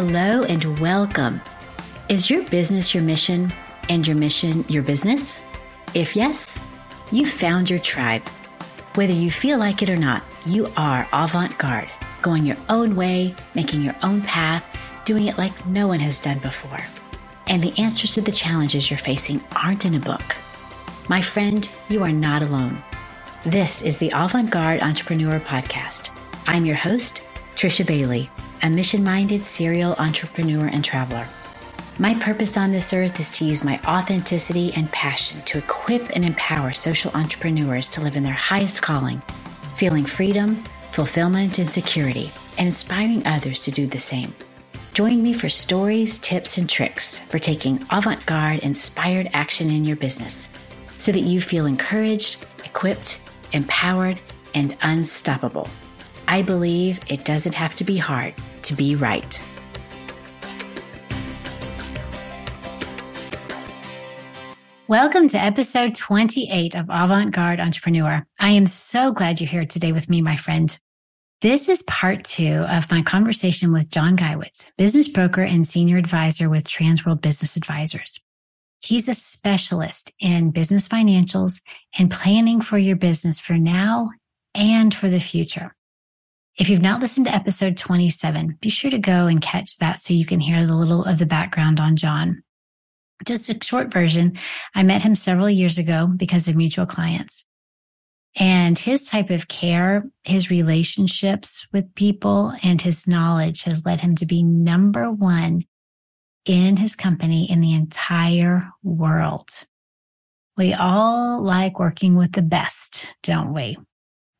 Hello and welcome. Is your business your mission and your mission your business? If yes, you found your tribe. Whether you feel like it or not, you are avant garde, going your own way, making your own path, doing it like no one has done before. And the answers to the challenges you're facing aren't in a book. My friend, you are not alone. This is the Avant Garde Entrepreneur Podcast. I'm your host, Trisha Bailey a mission minded serial entrepreneur and traveler. My purpose on this earth is to use my authenticity and passion to equip and empower social entrepreneurs to live in their highest calling, feeling freedom, fulfillment, and security, and inspiring others to do the same. Join me for stories, tips, and tricks for taking avant garde inspired action in your business so that you feel encouraged, equipped, empowered, and unstoppable. I believe it doesn't have to be hard to be right. Welcome to episode 28 of Avant Garde Entrepreneur. I am so glad you're here today with me, my friend. This is part two of my conversation with John Geiwitz, business broker and senior advisor with Transworld Business Advisors. He's a specialist in business financials and planning for your business for now and for the future. If you've not listened to episode 27, be sure to go and catch that so you can hear the little of the background on John. Just a short version. I met him several years ago because of mutual clients. And his type of care, his relationships with people, and his knowledge has led him to be number one in his company in the entire world. We all like working with the best, don't we?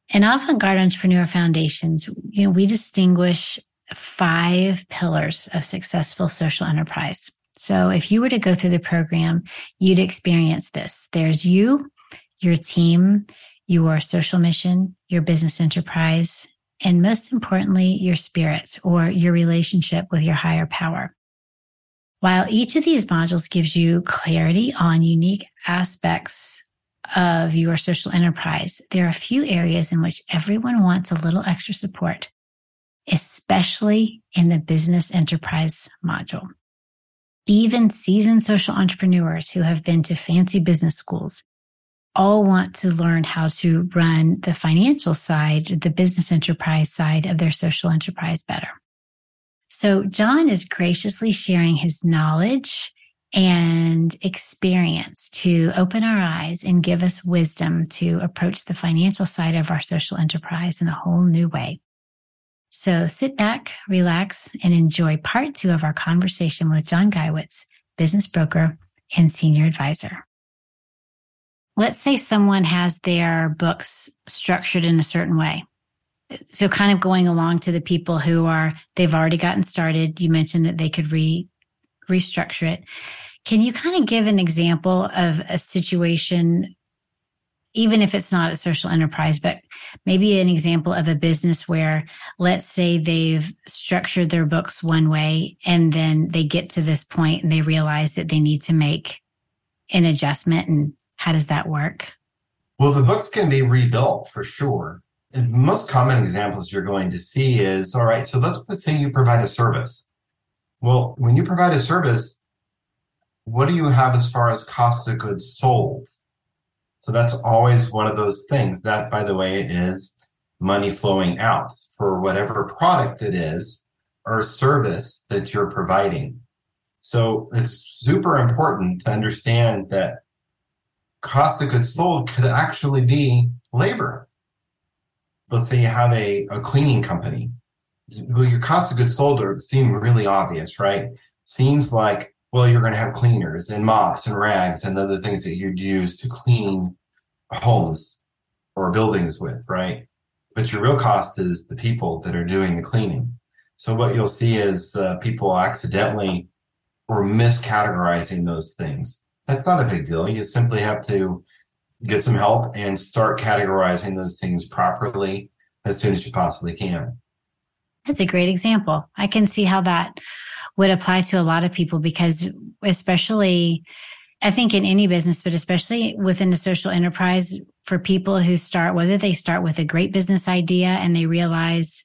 In Avant-Garde Entrepreneur Foundations, you know, we distinguish five pillars of successful social enterprise. So if you were to go through the program, you'd experience this. There's you, your team, your social mission, your business enterprise, and most importantly, your spirit or your relationship with your higher power. While each of these modules gives you clarity on unique aspects of your social enterprise, there are a few areas in which everyone wants a little extra support, especially in the business enterprise module. Even seasoned social entrepreneurs who have been to fancy business schools all want to learn how to run the financial side, the business enterprise side of their social enterprise better. So John is graciously sharing his knowledge and experience to open our eyes and give us wisdom to approach the financial side of our social enterprise in a whole new way. So sit back, relax, and enjoy part two of our conversation with John Geiwitz, business broker and senior advisor. Let's say someone has their books structured in a certain way. So kind of going along to the people who are, they've already gotten started. You mentioned that they could re restructure it. Can you kind of give an example of a situation, even if it's not a social enterprise, but maybe an example of a business where, let's say they've structured their books one way and then they get to this point and they realize that they need to make an adjustment and how does that work? Well, the books can be rebuilt for sure. The most common examples you're going to see is all right, so let's say you provide a service well, when you provide a service, what do you have as far as cost of goods sold? So that's always one of those things. That, by the way, is money flowing out for whatever product it is or service that you're providing. So it's super important to understand that cost of goods sold could actually be labor. Let's say you have a, a cleaning company well, your cost of goods sold seem really obvious, right? Seems like, well, you're going to have cleaners and mops and rags and other things that you'd use to clean homes or buildings with, right? But your real cost is the people that are doing the cleaning. So what you'll see is uh, people accidentally or miscategorizing those things. That's not a big deal. You simply have to get some help and start categorizing those things properly as soon as you possibly can. That's a great example. I can see how that would apply to a lot of people because, especially, I think in any business, but especially within a social enterprise, for people who start, whether they start with a great business idea and they realize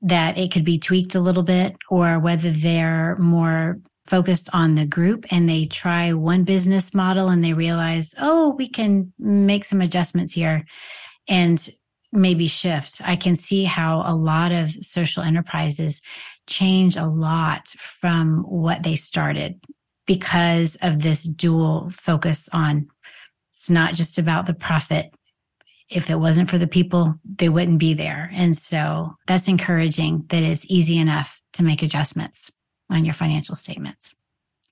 that it could be tweaked a little bit or whether they're more focused on the group and they try one business model and they realize, oh, we can make some adjustments here and maybe shift. I can see how a lot of social enterprises change a lot from what they started because of this dual focus on it's not just about the profit. If it wasn't for the people, they wouldn't be there. And so that's encouraging that it's easy enough to make adjustments on your financial statements.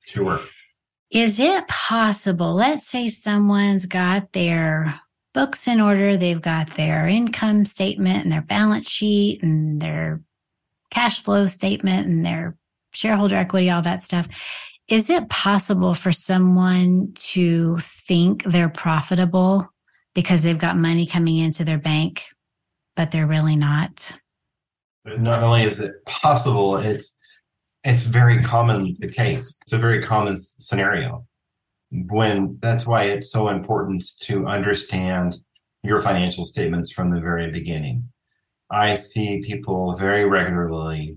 Sure. Is it possible? Let's say someone's got their books in order, they've got their income statement and their balance sheet and their cash flow statement and their shareholder equity, all that stuff. Is it possible for someone to think they're profitable because they've got money coming into their bank, but they're really not? Not only is it possible, it's it's very common the case. It's a very common scenario. When that's why it's so important to understand your financial statements from the very beginning. I see people very regularly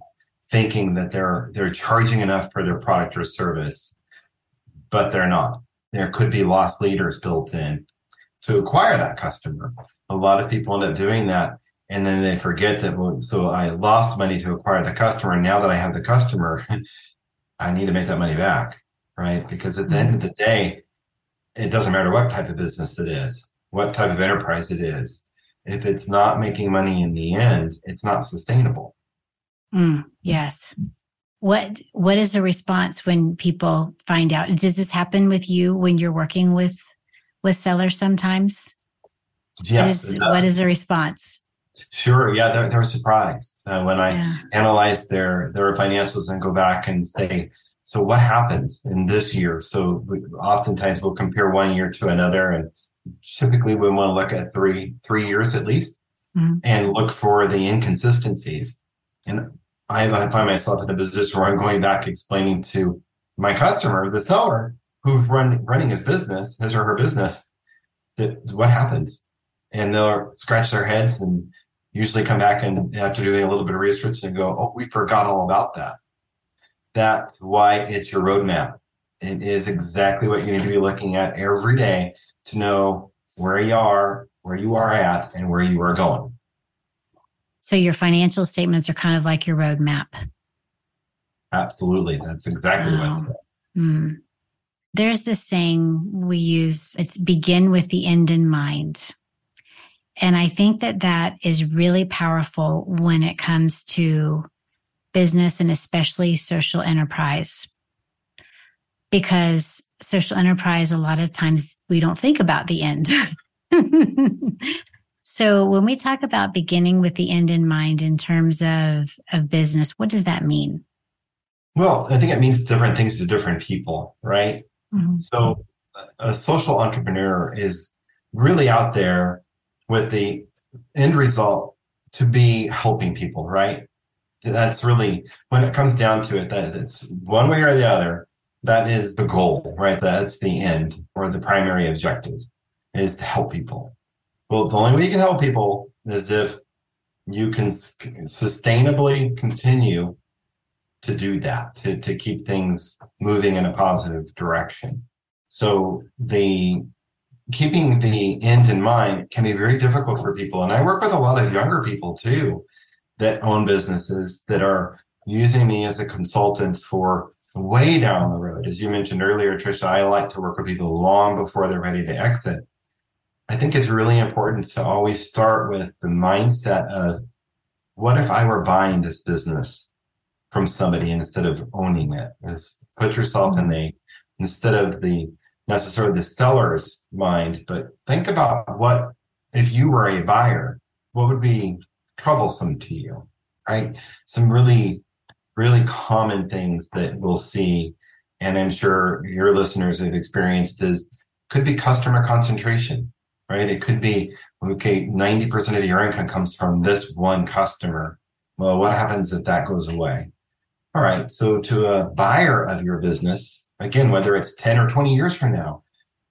thinking that they're they're charging enough for their product or service, but they're not. There could be loss leaders built in to acquire that customer. A lot of people end up doing that and then they forget that well, so I lost money to acquire the customer. And now that I have the customer, I need to make that money back, right? Because at the end of the day, it doesn't matter what type of business it is, what type of enterprise it is. If it's not making money in the end, it's not sustainable. Mm, yes. What what is the response when people find out? Does this happen with you when you're working with with sellers sometimes? Yes. What is, what is the response? Sure. Yeah, they're, they're surprised uh, when I yeah. analyze their their financials and go back and say, so what happens in this year? So we, oftentimes we'll compare one year to another, and typically we want to look at three three years at least, mm-hmm. and look for the inconsistencies. And I, I find myself in a position where I'm going back explaining to my customer, the seller, who's run, running his business, his or her business, that what happens, and they'll scratch their heads and usually come back and after doing a little bit of research and go, oh, we forgot all about that. That's why it's your roadmap. It is exactly what you need to be looking at every day to know where you are, where you are at, and where you are going. So your financial statements are kind of like your roadmap. Absolutely. That's exactly wow. what. Mm. There's this saying we use, it's begin with the end in mind. And I think that that is really powerful when it comes to business and especially social enterprise. Because social enterprise, a lot of times we don't think about the end. so when we talk about beginning with the end in mind in terms of, of business, what does that mean? Well, I think it means different things to different people, right? Mm-hmm. So a social entrepreneur is really out there with the end result to be helping people, right? That's really when it comes down to it, that it's one way or the other, that is the goal, right? That's the end or the primary objective is to help people. Well, the only way you can help people is if you can sustainably continue to do that, to, to keep things moving in a positive direction. So the keeping the end in mind can be very difficult for people. And I work with a lot of younger people too that own businesses that are using me as a consultant for way down the road. As you mentioned earlier, Trisha, I like to work with people long before they're ready to exit. I think it's really important to always start with the mindset of what if I were buying this business from somebody instead of owning it? Is put yourself in the instead of the necessarily the seller's mind, but think about what if you were a buyer, what would be troublesome to you, right? Some really, really common things that we'll see, and I'm sure your listeners have experienced is could be customer concentration, right? It could be okay, 90% of your income comes from this one customer. Well, what happens if that goes away? All right. So to a buyer of your business, Again, whether it's 10 or 20 years from now,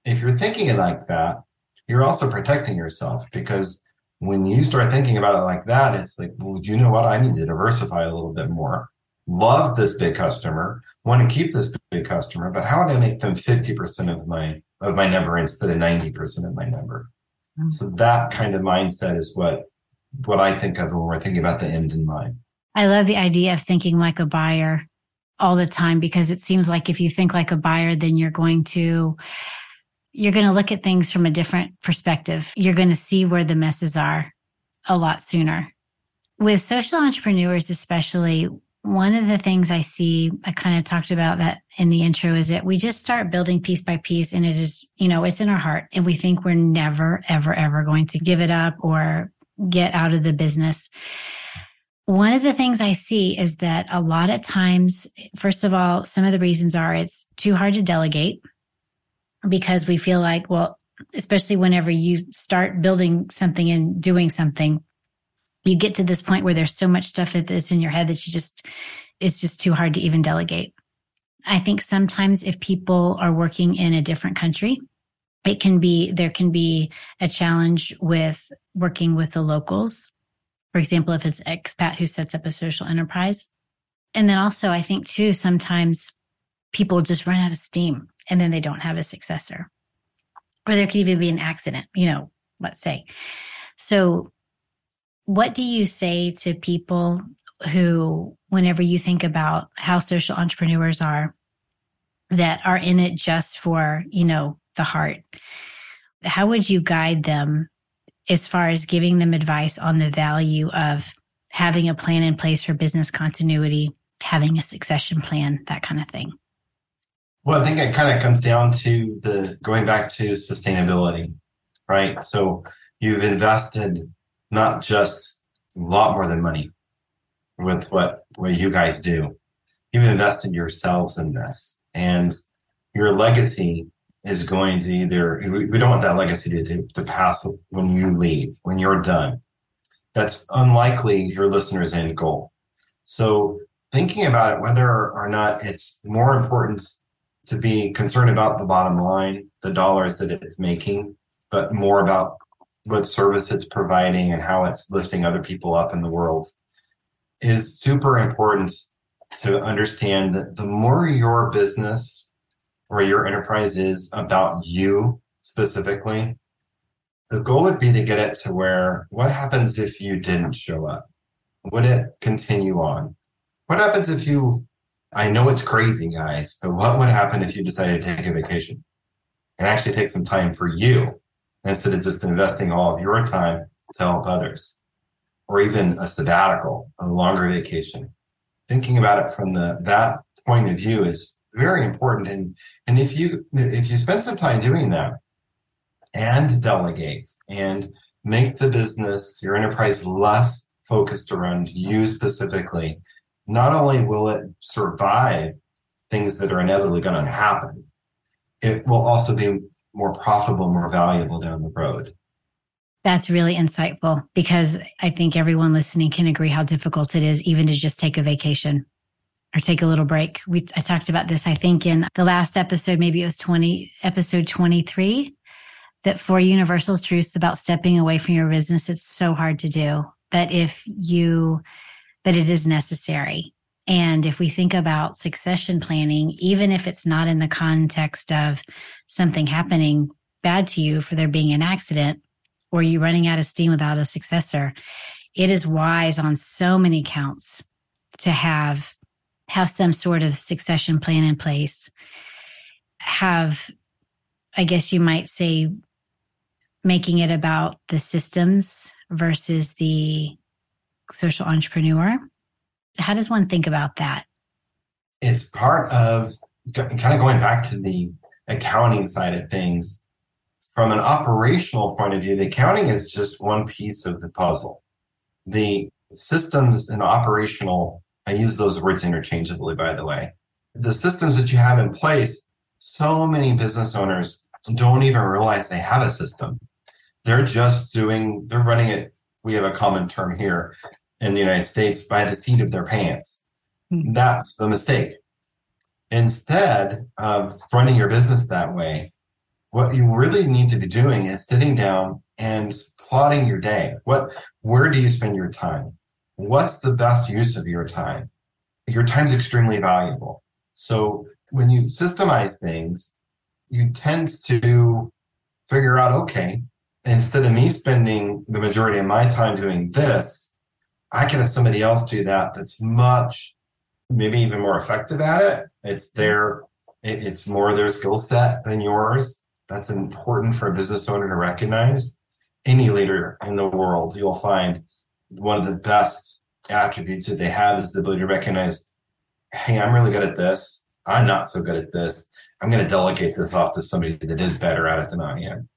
if you're thinking like that, you're also protecting yourself because when you start thinking about it like that, it's like, well, you know what? I need to diversify a little bit more. Love this big customer, want to keep this big customer, but how do I make them 50% of my of my number instead of 90% of my number? Mm-hmm. So that kind of mindset is what what I think of when we're thinking about the end in mind. I love the idea of thinking like a buyer all the time because it seems like if you think like a buyer, then you're going to you're going to look at things from a different perspective. You're going to see where the messes are a lot sooner. With social entrepreneurs, especially, one of the things I see, I kind of talked about that in the intro, is that we just start building piece by piece and it is, you know, it's in our heart and we think we're never, ever, ever going to give it up or get out of the business. One of the things I see is that a lot of times, first of all, some of the reasons are it's too hard to delegate because we feel like, well, especially whenever you start building something and doing something, you get to this point where there's so much stuff that's in your head that you just, it's just too hard to even delegate. I think sometimes if people are working in a different country, it can be, there can be a challenge with working with the locals. For example, if it's expat who sets up a social enterprise. And then also, I think too, sometimes people just run out of steam and then they don't have a successor. Or there could even be an accident, you know, let's say. So, what do you say to people who, whenever you think about how social entrepreneurs are, that are in it just for, you know, the heart? How would you guide them as far as giving them advice on the value of having a plan in place for business continuity, having a succession plan, that kind of thing? Well, I think it kind of comes down to the going back to sustainability, right? So you've invested not just a lot more than money with what, what you guys do. You've invested yourselves in this and your legacy is going to either, we don't want that legacy to, to pass when you leave, when you're done. That's unlikely your listener's end goal. So thinking about it, whether or not it's more important to be concerned about the bottom line, the dollars that it's making, but more about what service it's providing and how it's lifting other people up in the world is super important to understand that the more your business or your enterprise is about you specifically, the goal would be to get it to where what happens if you didn't show up? Would it continue on? What happens if you I know it's crazy, guys, but what would happen if you decided to take a vacation and actually take some time for you instead of just investing all of your time to help others? Or even a sabbatical, a longer vacation. Thinking about it from the that point of view is very important. And and if you if you spend some time doing that and delegate and make the business, your enterprise less focused around you specifically not only will it survive things that are inevitably going to happen, it will also be more profitable, more valuable down the road. That's really insightful because I think everyone listening can agree how difficult it is even to just take a vacation or take a little break. We I talked about this I think in the last episode maybe it was 20 episode 23 that for universal truths about stepping away from your business it's so hard to do. But if you but it is necessary. And if we think about succession planning, even if it's not in the context of something happening bad to you for there being an accident or you running out of steam without a successor, it is wise on so many counts to have have some sort of succession plan in place. Have, I guess you might say, making it about the systems versus the social entrepreneur. How does one think about that? It's part of kind of going back to the accounting side of things. From an operational point of view, the accounting is just one piece of the puzzle. The systems and operational, I use those words interchangeably, by the way. The systems that you have in place, so many business owners don't even realize they have a system. They're just doing, they're running it. We have a common term here in the United States by the seat of their pants. Mm-hmm. That's the mistake. Instead of running your business that way, what you really need to be doing is sitting down and plotting your day. What, where do you spend your time? What's the best use of your time? Your time's extremely valuable. So when you systemize things, you tend to figure out, okay, instead of me spending the majority of my time doing this, I can have somebody else do that that's much, maybe even more effective at it. It's mm-hmm. their, it's more their skill set than yours. That's important for a business owner to recognize. Any leader in the world, you'll find one of the best attributes that they have is the ability to recognize, hey, I'm really good at this. I'm not so good at this. I'm going to delegate this off to somebody that is better at it than I am.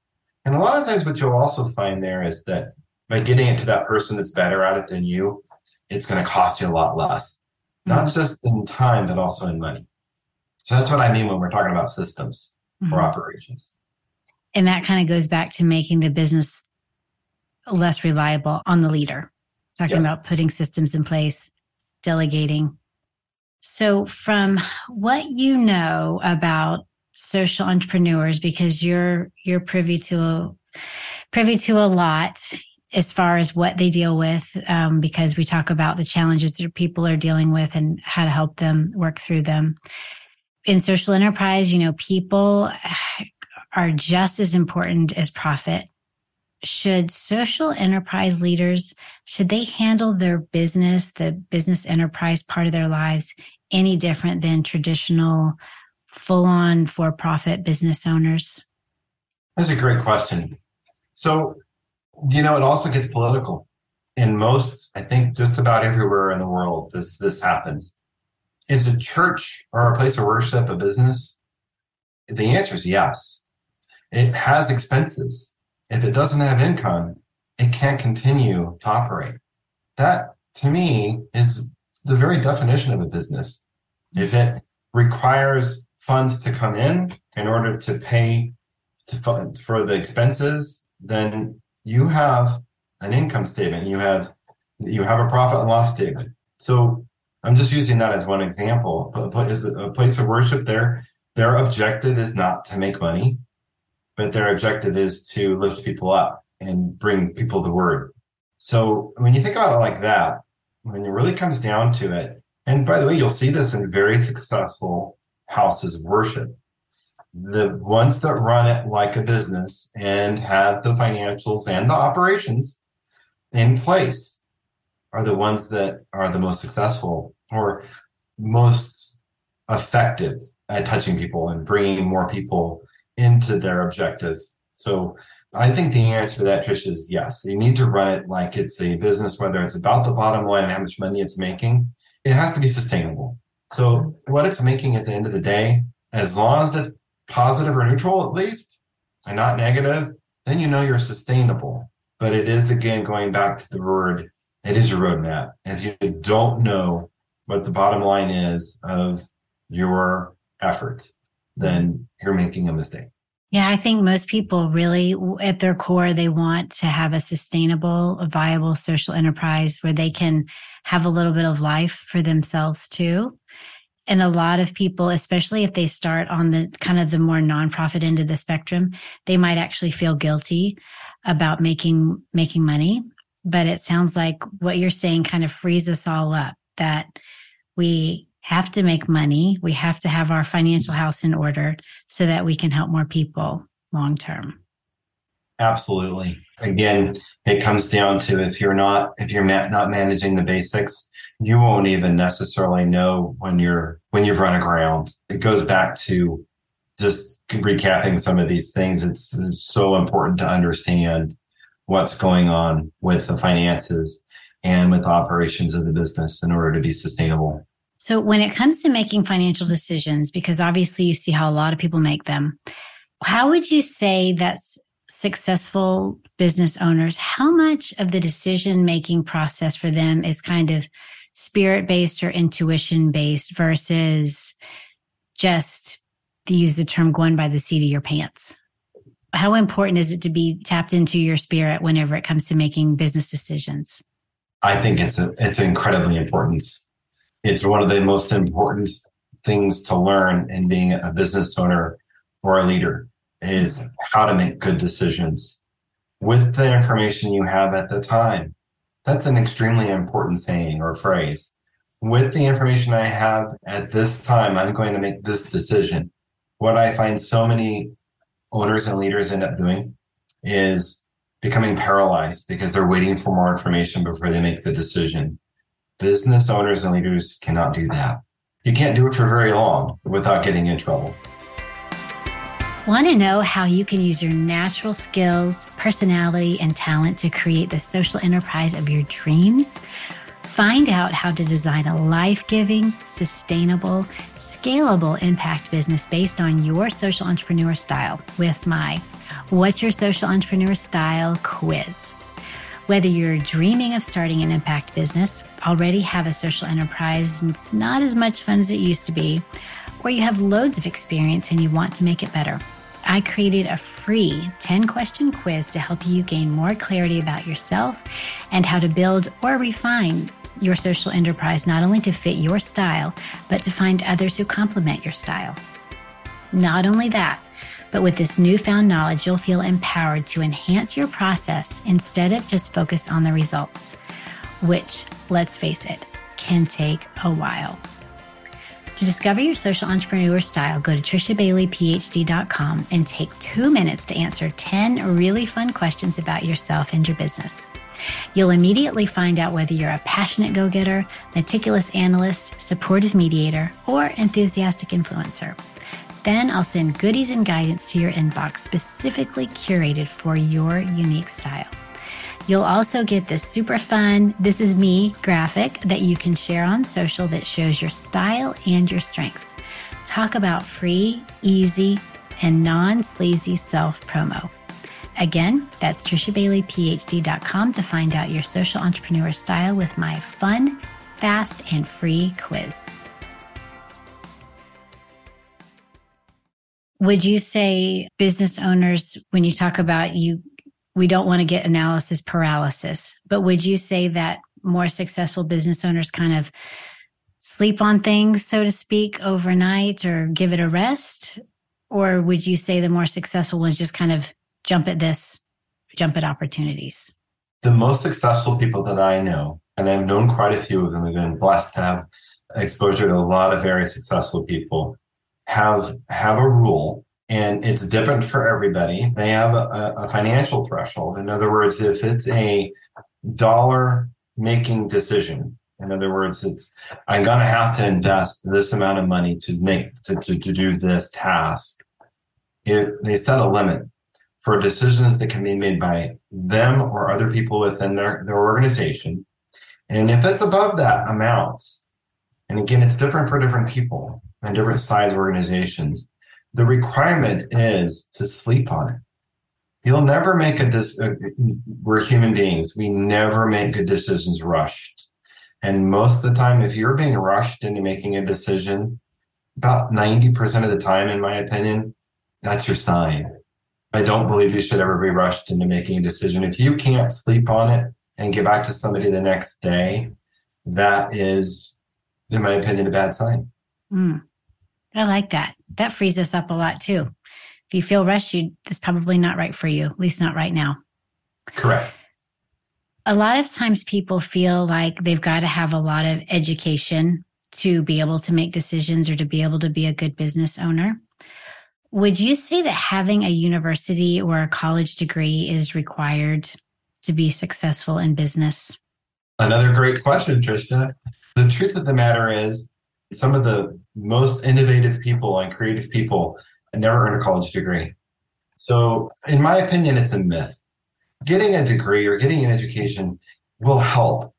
And a lot of times, what you'll also find there is that by getting it to that person that's better at it than you, it's going to cost you a lot less, mm-hmm. not just in time, but also in money. So that's what I mean when we're talking about systems mm-hmm. or operations. And that kind of goes back to making the business less reliable on the leader, talking yes. about putting systems in place, delegating. So, from what you know about social entrepreneurs because you're you're privy to a privy to a lot as far as what they deal with um, because we talk about the challenges that people are dealing with and how to help them work through them in social enterprise you know people are just as important as profit should social enterprise leaders should they handle their business the business enterprise part of their lives any different than traditional full on for profit business owners? That's a great question. So, you know, it also gets political. In most, I think just about everywhere in the world, this this happens. Is a church or a place of worship a business? The answer is yes. It has expenses. If it doesn't have income, it can't continue to operate. That to me is the very definition of a business. If it requires funds to come in in order to pay to, for the expenses, then you have an income statement. You have you have a profit and loss statement. So I'm just using that as one example. Is a place of worship there. Their objective is not to make money, but their objective is to lift people up and bring people the word. So when you think about it like that, when it really comes down to it, and by the way, you'll see this in very successful houses of worship. The ones that run it like a business and have the financials and the operations in place are the ones that are the most successful or most effective at touching people and bringing more people into their objective. So I think the answer to that, Trish, is yes. You need to run it like it's a business, whether it's about the bottom line and how much money it's making. It has to be sustainable. So what it's making at the end of the day, as long as it's positive or neutral at least, and not negative, then you know you're sustainable. But it is again going back to the word, it is your roadmap. If you don't know what the bottom line is of your effort, then you're making a mistake. Yeah, I think most people really, at their core, they want to have a sustainable, a viable social enterprise where they can have a little bit of life for themselves too. And a lot of people, especially if they start on the kind of the more nonprofit end of the spectrum, they might actually feel guilty about making, making money. But it sounds like what you're saying kind of frees us all up that we have to make money. We have to have our financial house in order so that we can help more people long term. Absolutely. Again, it comes down to if you're not if you're not managing the basics, you won't even necessarily know when you're when you've run aground. It goes back to just recapping some of these things. It's, it's so important to understand what's going on with the finances and with operations of the business in order to be sustainable. So when it comes to making financial decisions, because obviously you see how a lot of people make them, how would you say that's successful business owners, how much of the decision making process for them is kind of spirit based or intuition based versus just use the term going by the seat of your pants? How important is it to be tapped into your spirit whenever it comes to making business decisions? I think it's a, it's incredibly important. It's one of the most important things to learn in being a business owner or a leader is how to make good decisions. with the information you have at the time. That's an extremely important saying or phrase. With the information I have at this time, I'm going to make this decision. What I find so many owners and leaders end up doing is becoming paralyzed because they're waiting for more information before they make the decision. Business owners and leaders cannot do that. You can't do it for very long without getting in trouble. Want to know how you can use your natural skills, personality, and talent to create the social enterprise of your dreams? Find out how to design a life giving, sustainable, scalable impact business based on your social entrepreneur style with my What's Your Social Entrepreneur Style quiz. Whether you're dreaming of starting an impact business, already have a social enterprise, and it's not as much fun as it used to be, or you have loads of experience and you want to make it better. I created a free 10 question quiz to help you gain more clarity about yourself and how to build or refine your social enterprise, not only to fit your style, but to find others who complement your style. Not only that, but with this newfound knowledge, you'll feel empowered to enhance your process instead of just focus on the results, which, let's face it, can take a while. To discover your social entrepreneur style, go to trishabaileyphd.com and take two minutes to answer 10 really fun questions about yourself and your business. You'll immediately find out whether you're a passionate go getter, meticulous analyst, supportive mediator, or enthusiastic influencer. Then I'll send goodies and guidance to your inbox specifically curated for your unique style. You'll also get this super fun This Is Me graphic that you can share on social that shows your style and your strengths. Talk about free, easy, and non sleazy self promo. Again, that's trishabaileyphd.com to find out your social entrepreneur style with my fun, fast, and free quiz. Would you say business owners, when you talk about you we don't want to get analysis paralysis. But would you say that more successful business owners kind of sleep on things, so to speak, overnight or give it a rest? Or would you say the more successful ones just kind of jump at this, jump at opportunities? The most successful people that I know, and I've known quite a few of them, have been blessed to have exposure to a lot of very successful people, have have a rule and it's different for everybody. They have a, a, financial threshold. In other words, if it's a dollar making decision, in other words, it's I'm going to have to invest this amount of money to make to, to, to do this task. It, they set a limit for decisions that can be made by them or other people within their, their organization. And if it's above that amount, and again, it's different for different people and different size organizations the requirement is to sleep on it. You'll never make a dis- uh, we're human beings. We never make good decisions rushed. And most of the time, if you're being rushed into making a decision, about 90% of the time, in my opinion, that's your sign. I don't believe you should ever be rushed into making a decision. If you can't sleep on it and get back to somebody the next day, that is, in my opinion, a bad sign. Mm. I like that. That frees us up a lot too. If you feel rushed, you that's probably not right for you, at least not right now. Correct. A lot of times people feel like they've got to have a lot of education to be able to make decisions or to be able to be a good business owner. Would you say that having a university or a college degree is required to be successful in business? Another great question, Trista. The truth of the matter is, some of the most innovative people and creative people never earn a college degree. So, in my opinion, it's a myth. Getting a degree or getting an education will help,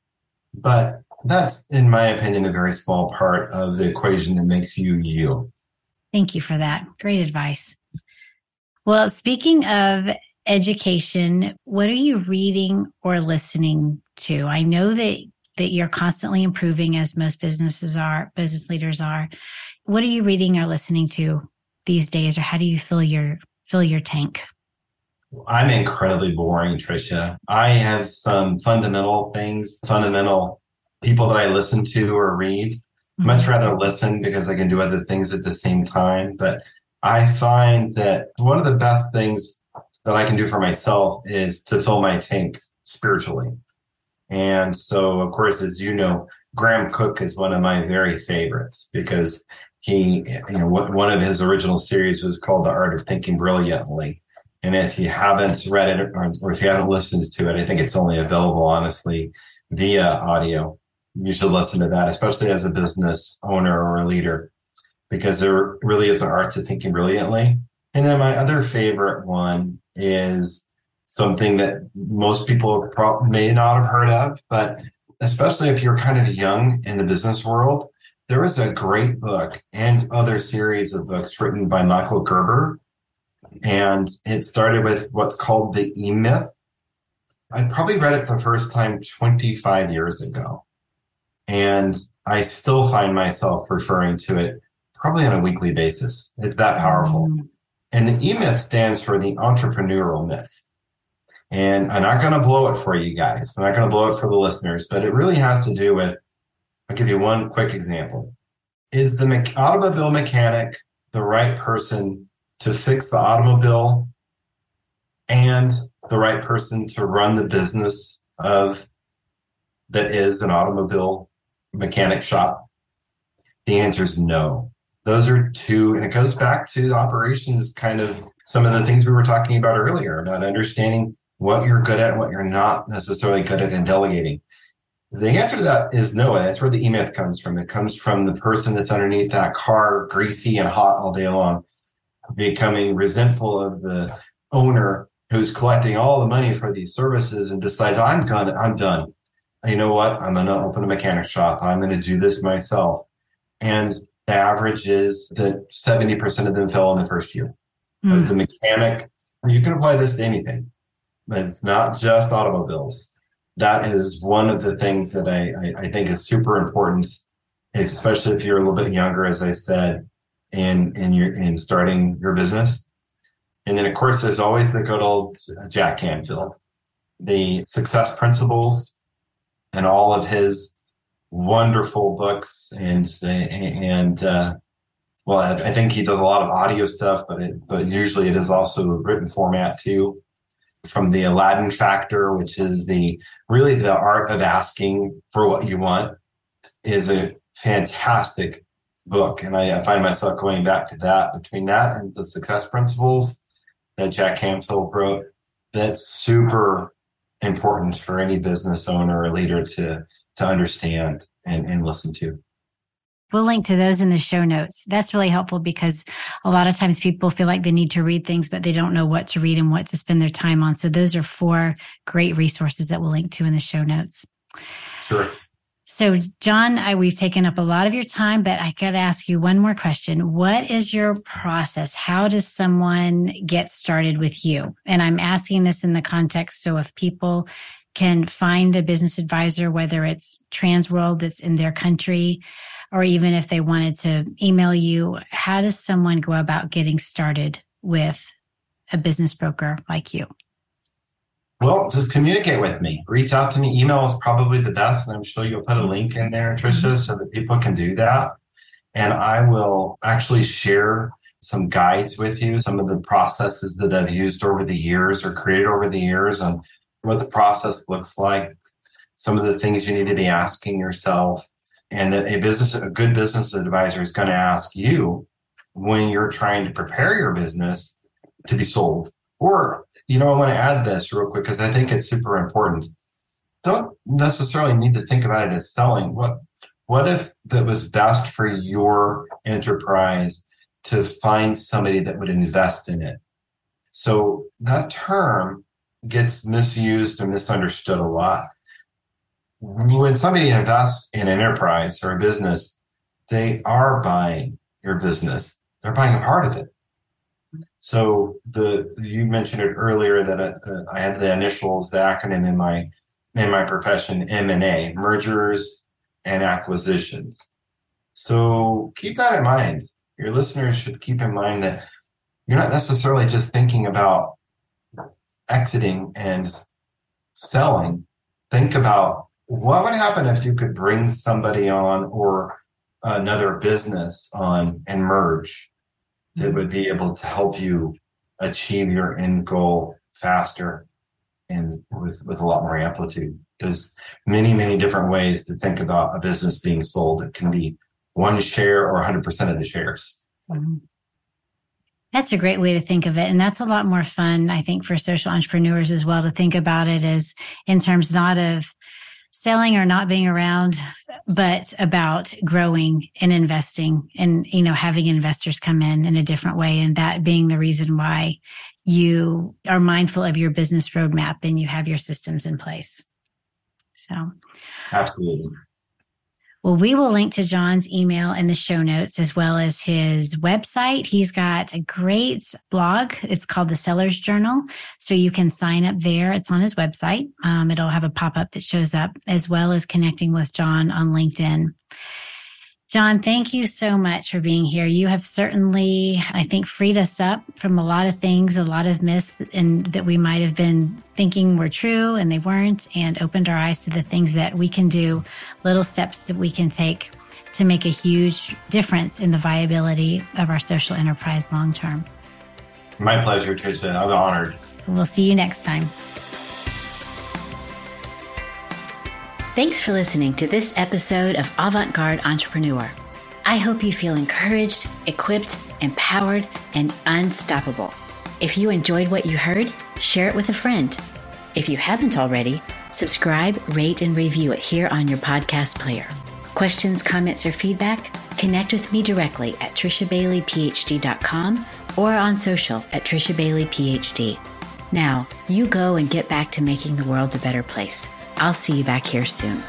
but that's, in my opinion, a very small part of the equation that makes you you. Thank you for that. Great advice. Well, speaking of education, what are you reading or listening to? I know that that you're constantly improving as most businesses are, business leaders are. What are you reading or listening to these days or how do you fill your fill your tank? I'm incredibly boring, Trisha. I have some fundamental things, fundamental people that I listen to or read. Mm-hmm. Much rather listen because I can do other things at the same time. But I find that one of the best things that I can do for myself is to fill my tank spiritually. And so, of course, as you know, Graham Cooke is one of my very favorites because he, you know, one of his original series was called The Art of Thinking Brilliantly. And if you haven't read it or, or if you haven't listened to it, I think it's only available, honestly, via audio. You should listen to that, especially as a business owner or a leader, because there really is an art to thinking brilliantly. And then my other favorite one is something that most people may not have heard of, but especially if you're kind of young in the business world, there is a great book and other series of books written by Michael Gerber. And it started with what's called the E Myth. I probably read it the first time 25 years ago. And I still find myself referring to it probably on a weekly basis. It's that powerful. Mm. And the E Myth stands for the entrepreneurial myth. And I'm not going to blow it for you guys. I'm not going to blow it for the listeners, but it really has to do with I'll give you one quick example. Is the me- automobile mechanic the right person to fix the automobile and the right person to run the business of that is an automobile mechanic shop? The answer is no. Those are two, and it goes back to the operations kind of some of the things we were talking about earlier about understanding what you're good at and what you're not necessarily good at and delegating. The answer to that is no. That's where the E Myth comes from. It comes from the person that's underneath that car, greasy and hot all day long, becoming resentful of the owner who's collecting all the money for these services and decides, I'm done. I'm done. You know what? I'm going to open a mechanic shop. I'm going to do this myself. And the average is that 70% of them fail in the first year. Mm. The mechanic, you can apply this to anything, it's not just automobiles. That is one of the things that I, I, I think is super important, especially if you're a little bit younger, as I said, in in your in starting your business. And then of course there's always the good old Jack Canfield, the success principles and all of his wonderful books and and uh, well I think he does a lot of audio stuff but it but usually it is also a written format too from the Aladdin factor, which is the really the art of asking for what you want, is a fantastic book. And I, I find myself going back to that between that and the success principles that Jack Canfield wrote. That's super important for any business owner or leader to to understand and, and listen to. We'll link to those in the show notes. That's really helpful because a lot of times people feel like they need to read things, but they don't know what to read and what to spend their time on. So those are four great resources that we'll link to in the show notes. Sure. So, John, I, we've taken up a lot of your time, but I got to ask you one more question. What is your process? How does someone get started with you? And I'm asking this in the context so if people can find a business advisor, whether it's Transworld that's in their country, or even if they wanted to email you, how does someone go about getting started with a business broker like you? Well, just communicate with me. Reach out to me. Email is probably the best, and I'm sure you'll put a link in there, Trisha, mm-hmm. so that people can do that. And I will actually share some guides with you, some of the processes that I've used over the years or created over the years on what the process looks like, some of the things you need to be asking yourself, and that a business a good business advisor is going to ask you when you're trying to prepare your business to be sold. Or you know i want to add this real quick because i think it's super important. Don't necessarily need to think about it as selling. What what if that was best for your enterprise to find somebody that would invest in it? So that term gets misused and misunderstood a lot when somebody invests in an enterprise or a business, they are buying your business. They're buying a part of it. So the you mentioned it earlier that uh, I have the initials, the acronym in my in my profession, M and A, mergers and acquisitions. So keep that in mind. Your listeners should keep in mind that you're not necessarily just thinking about exiting and selling. Think about what would happen if you could bring somebody on or another business on and merge that would be able to help you achieve your end goal faster and with, with a lot more amplitude. There's many, many different ways to think about a business being sold. It can be one share or 100% of the shares. Mm-hmm. That's a great way to think of it. And that's a lot more fun, I think, for social entrepreneurs as well to think about it as in terms not of selling or not being around, but about growing and investing and, you know, having investors come in in a different way. And that being the reason why you are mindful of your business roadmap and you have your systems in place. So, absolutely. Well, we will link to John's email in the show notes as well as his website. He's got a great blog. It's called the Seller's Journal. So you can sign up there. It's on his website. Um, it'll have a pop up that shows up as well as connecting with John on LinkedIn. John, thank you so much for being here. You have certainly, I think, freed us up from a lot of things, a lot of myths and that we might have been thinking were true and they weren't, and opened our eyes to the things that we can do, little steps that we can take to make a huge difference in the viability of our social enterprise long term. My pleasure, Trisha. I'm honored. We'll see you next time. Thanks for listening to this episode of Avant Garde Entrepreneur. I hope you feel encouraged, equipped, empowered, and unstoppable. If you enjoyed what you heard, share it with a friend. If you haven't already, subscribe, rate, and review it here on your podcast player. Questions, comments, or feedback? Connect with me directly at trishabaileyphd.com or on social at trishabaileyphd. Now, you go and get back to making the world a better place. I'll see you back here soon.